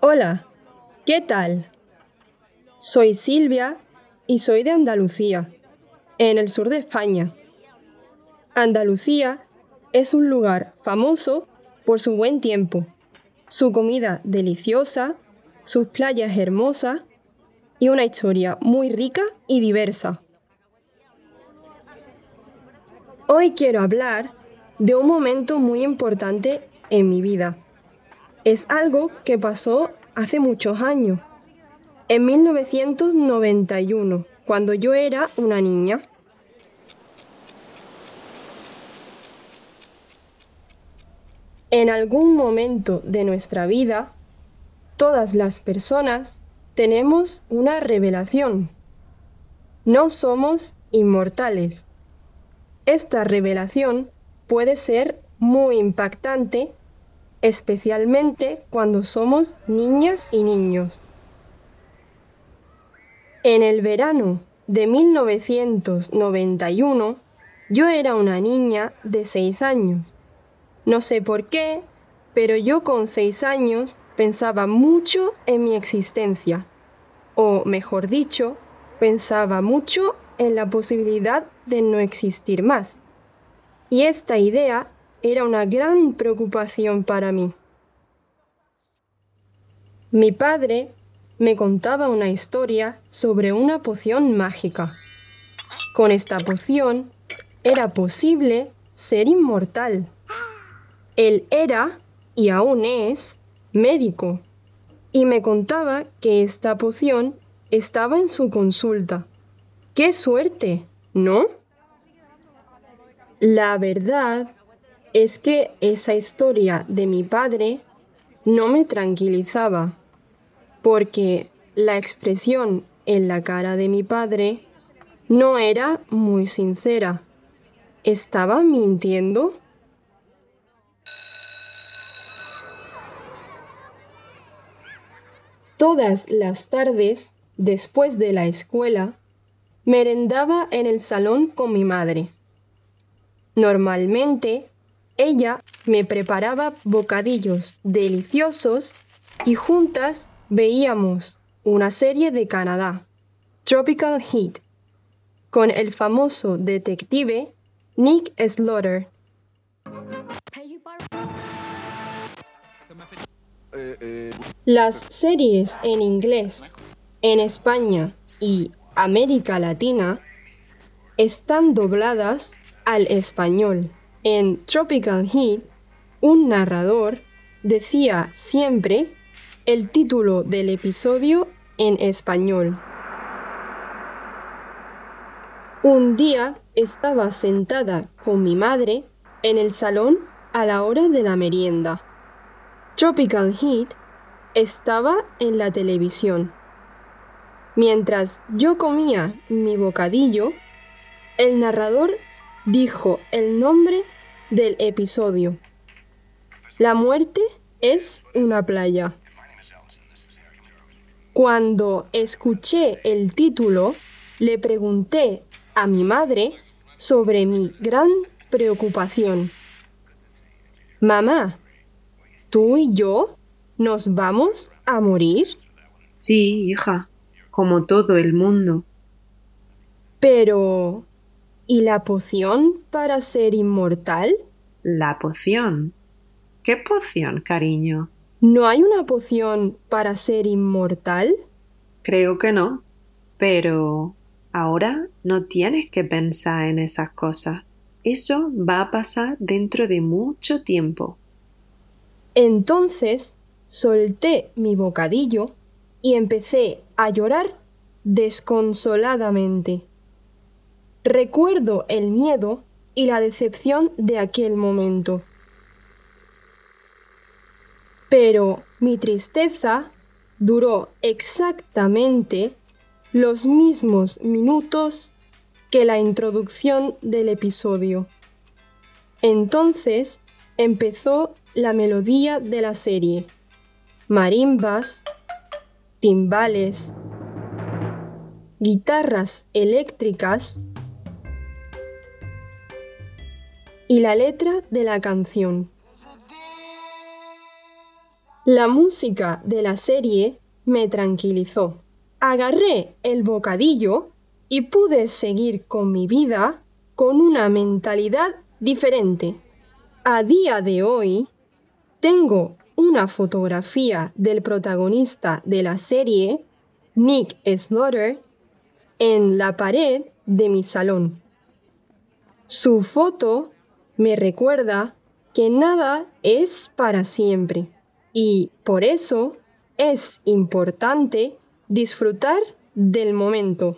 Hola, ¿qué tal? Soy Silvia y soy de Andalucía, en el sur de España. Andalucía es un lugar famoso por su buen tiempo, su comida deliciosa, sus playas hermosas y una historia muy rica y diversa. Hoy quiero hablar de un momento muy importante en mi vida. Es algo que pasó hace muchos años, en 1991, cuando yo era una niña. En algún momento de nuestra vida, todas las personas tenemos una revelación. No somos inmortales. Esta revelación puede ser muy impactante, especialmente cuando somos niñas y niños. En el verano de 1991, yo era una niña de 6 años. No sé por qué, pero yo con 6 años pensaba mucho en mi existencia, o mejor dicho, pensaba mucho en la posibilidad de no existir más. Y esta idea era una gran preocupación para mí. Mi padre me contaba una historia sobre una poción mágica. Con esta poción era posible ser inmortal. Él era, y aún es, médico, y me contaba que esta poción estaba en su consulta. ¡Qué suerte! ¿No? La verdad es que esa historia de mi padre no me tranquilizaba, porque la expresión en la cara de mi padre no era muy sincera. ¿Estaba mintiendo? Todas las tardes, después de la escuela, merendaba en el salón con mi madre. Normalmente, ella me preparaba bocadillos deliciosos y juntas veíamos una serie de Canadá, Tropical Heat, con el famoso detective Nick Slaughter. Las series en inglés, en España y América Latina están dobladas al español. En Tropical Heat, un narrador decía siempre el título del episodio en español. Un día estaba sentada con mi madre en el salón a la hora de la merienda. Tropical Heat estaba en la televisión. Mientras yo comía mi bocadillo, el narrador dijo el nombre del episodio. La muerte es una playa. Cuando escuché el título, le pregunté a mi madre sobre mi gran preocupación. Mamá, ¿Tú y yo nos vamos a morir? Sí, hija, como todo el mundo. Pero... ¿Y la poción para ser inmortal? ¿La poción? ¿Qué poción, cariño? ¿No hay una poción para ser inmortal? Creo que no. Pero ahora no tienes que pensar en esas cosas. Eso va a pasar dentro de mucho tiempo. Entonces solté mi bocadillo y empecé a llorar desconsoladamente. Recuerdo el miedo y la decepción de aquel momento. Pero mi tristeza duró exactamente los mismos minutos que la introducción del episodio. Entonces empezó la melodía de la serie. Marimbas, timbales, guitarras eléctricas y la letra de la canción. La música de la serie me tranquilizó. Agarré el bocadillo y pude seguir con mi vida con una mentalidad diferente. A día de hoy, tengo una fotografía del protagonista de la serie, Nick Slaughter, en la pared de mi salón. Su foto me recuerda que nada es para siempre y por eso es importante disfrutar del momento.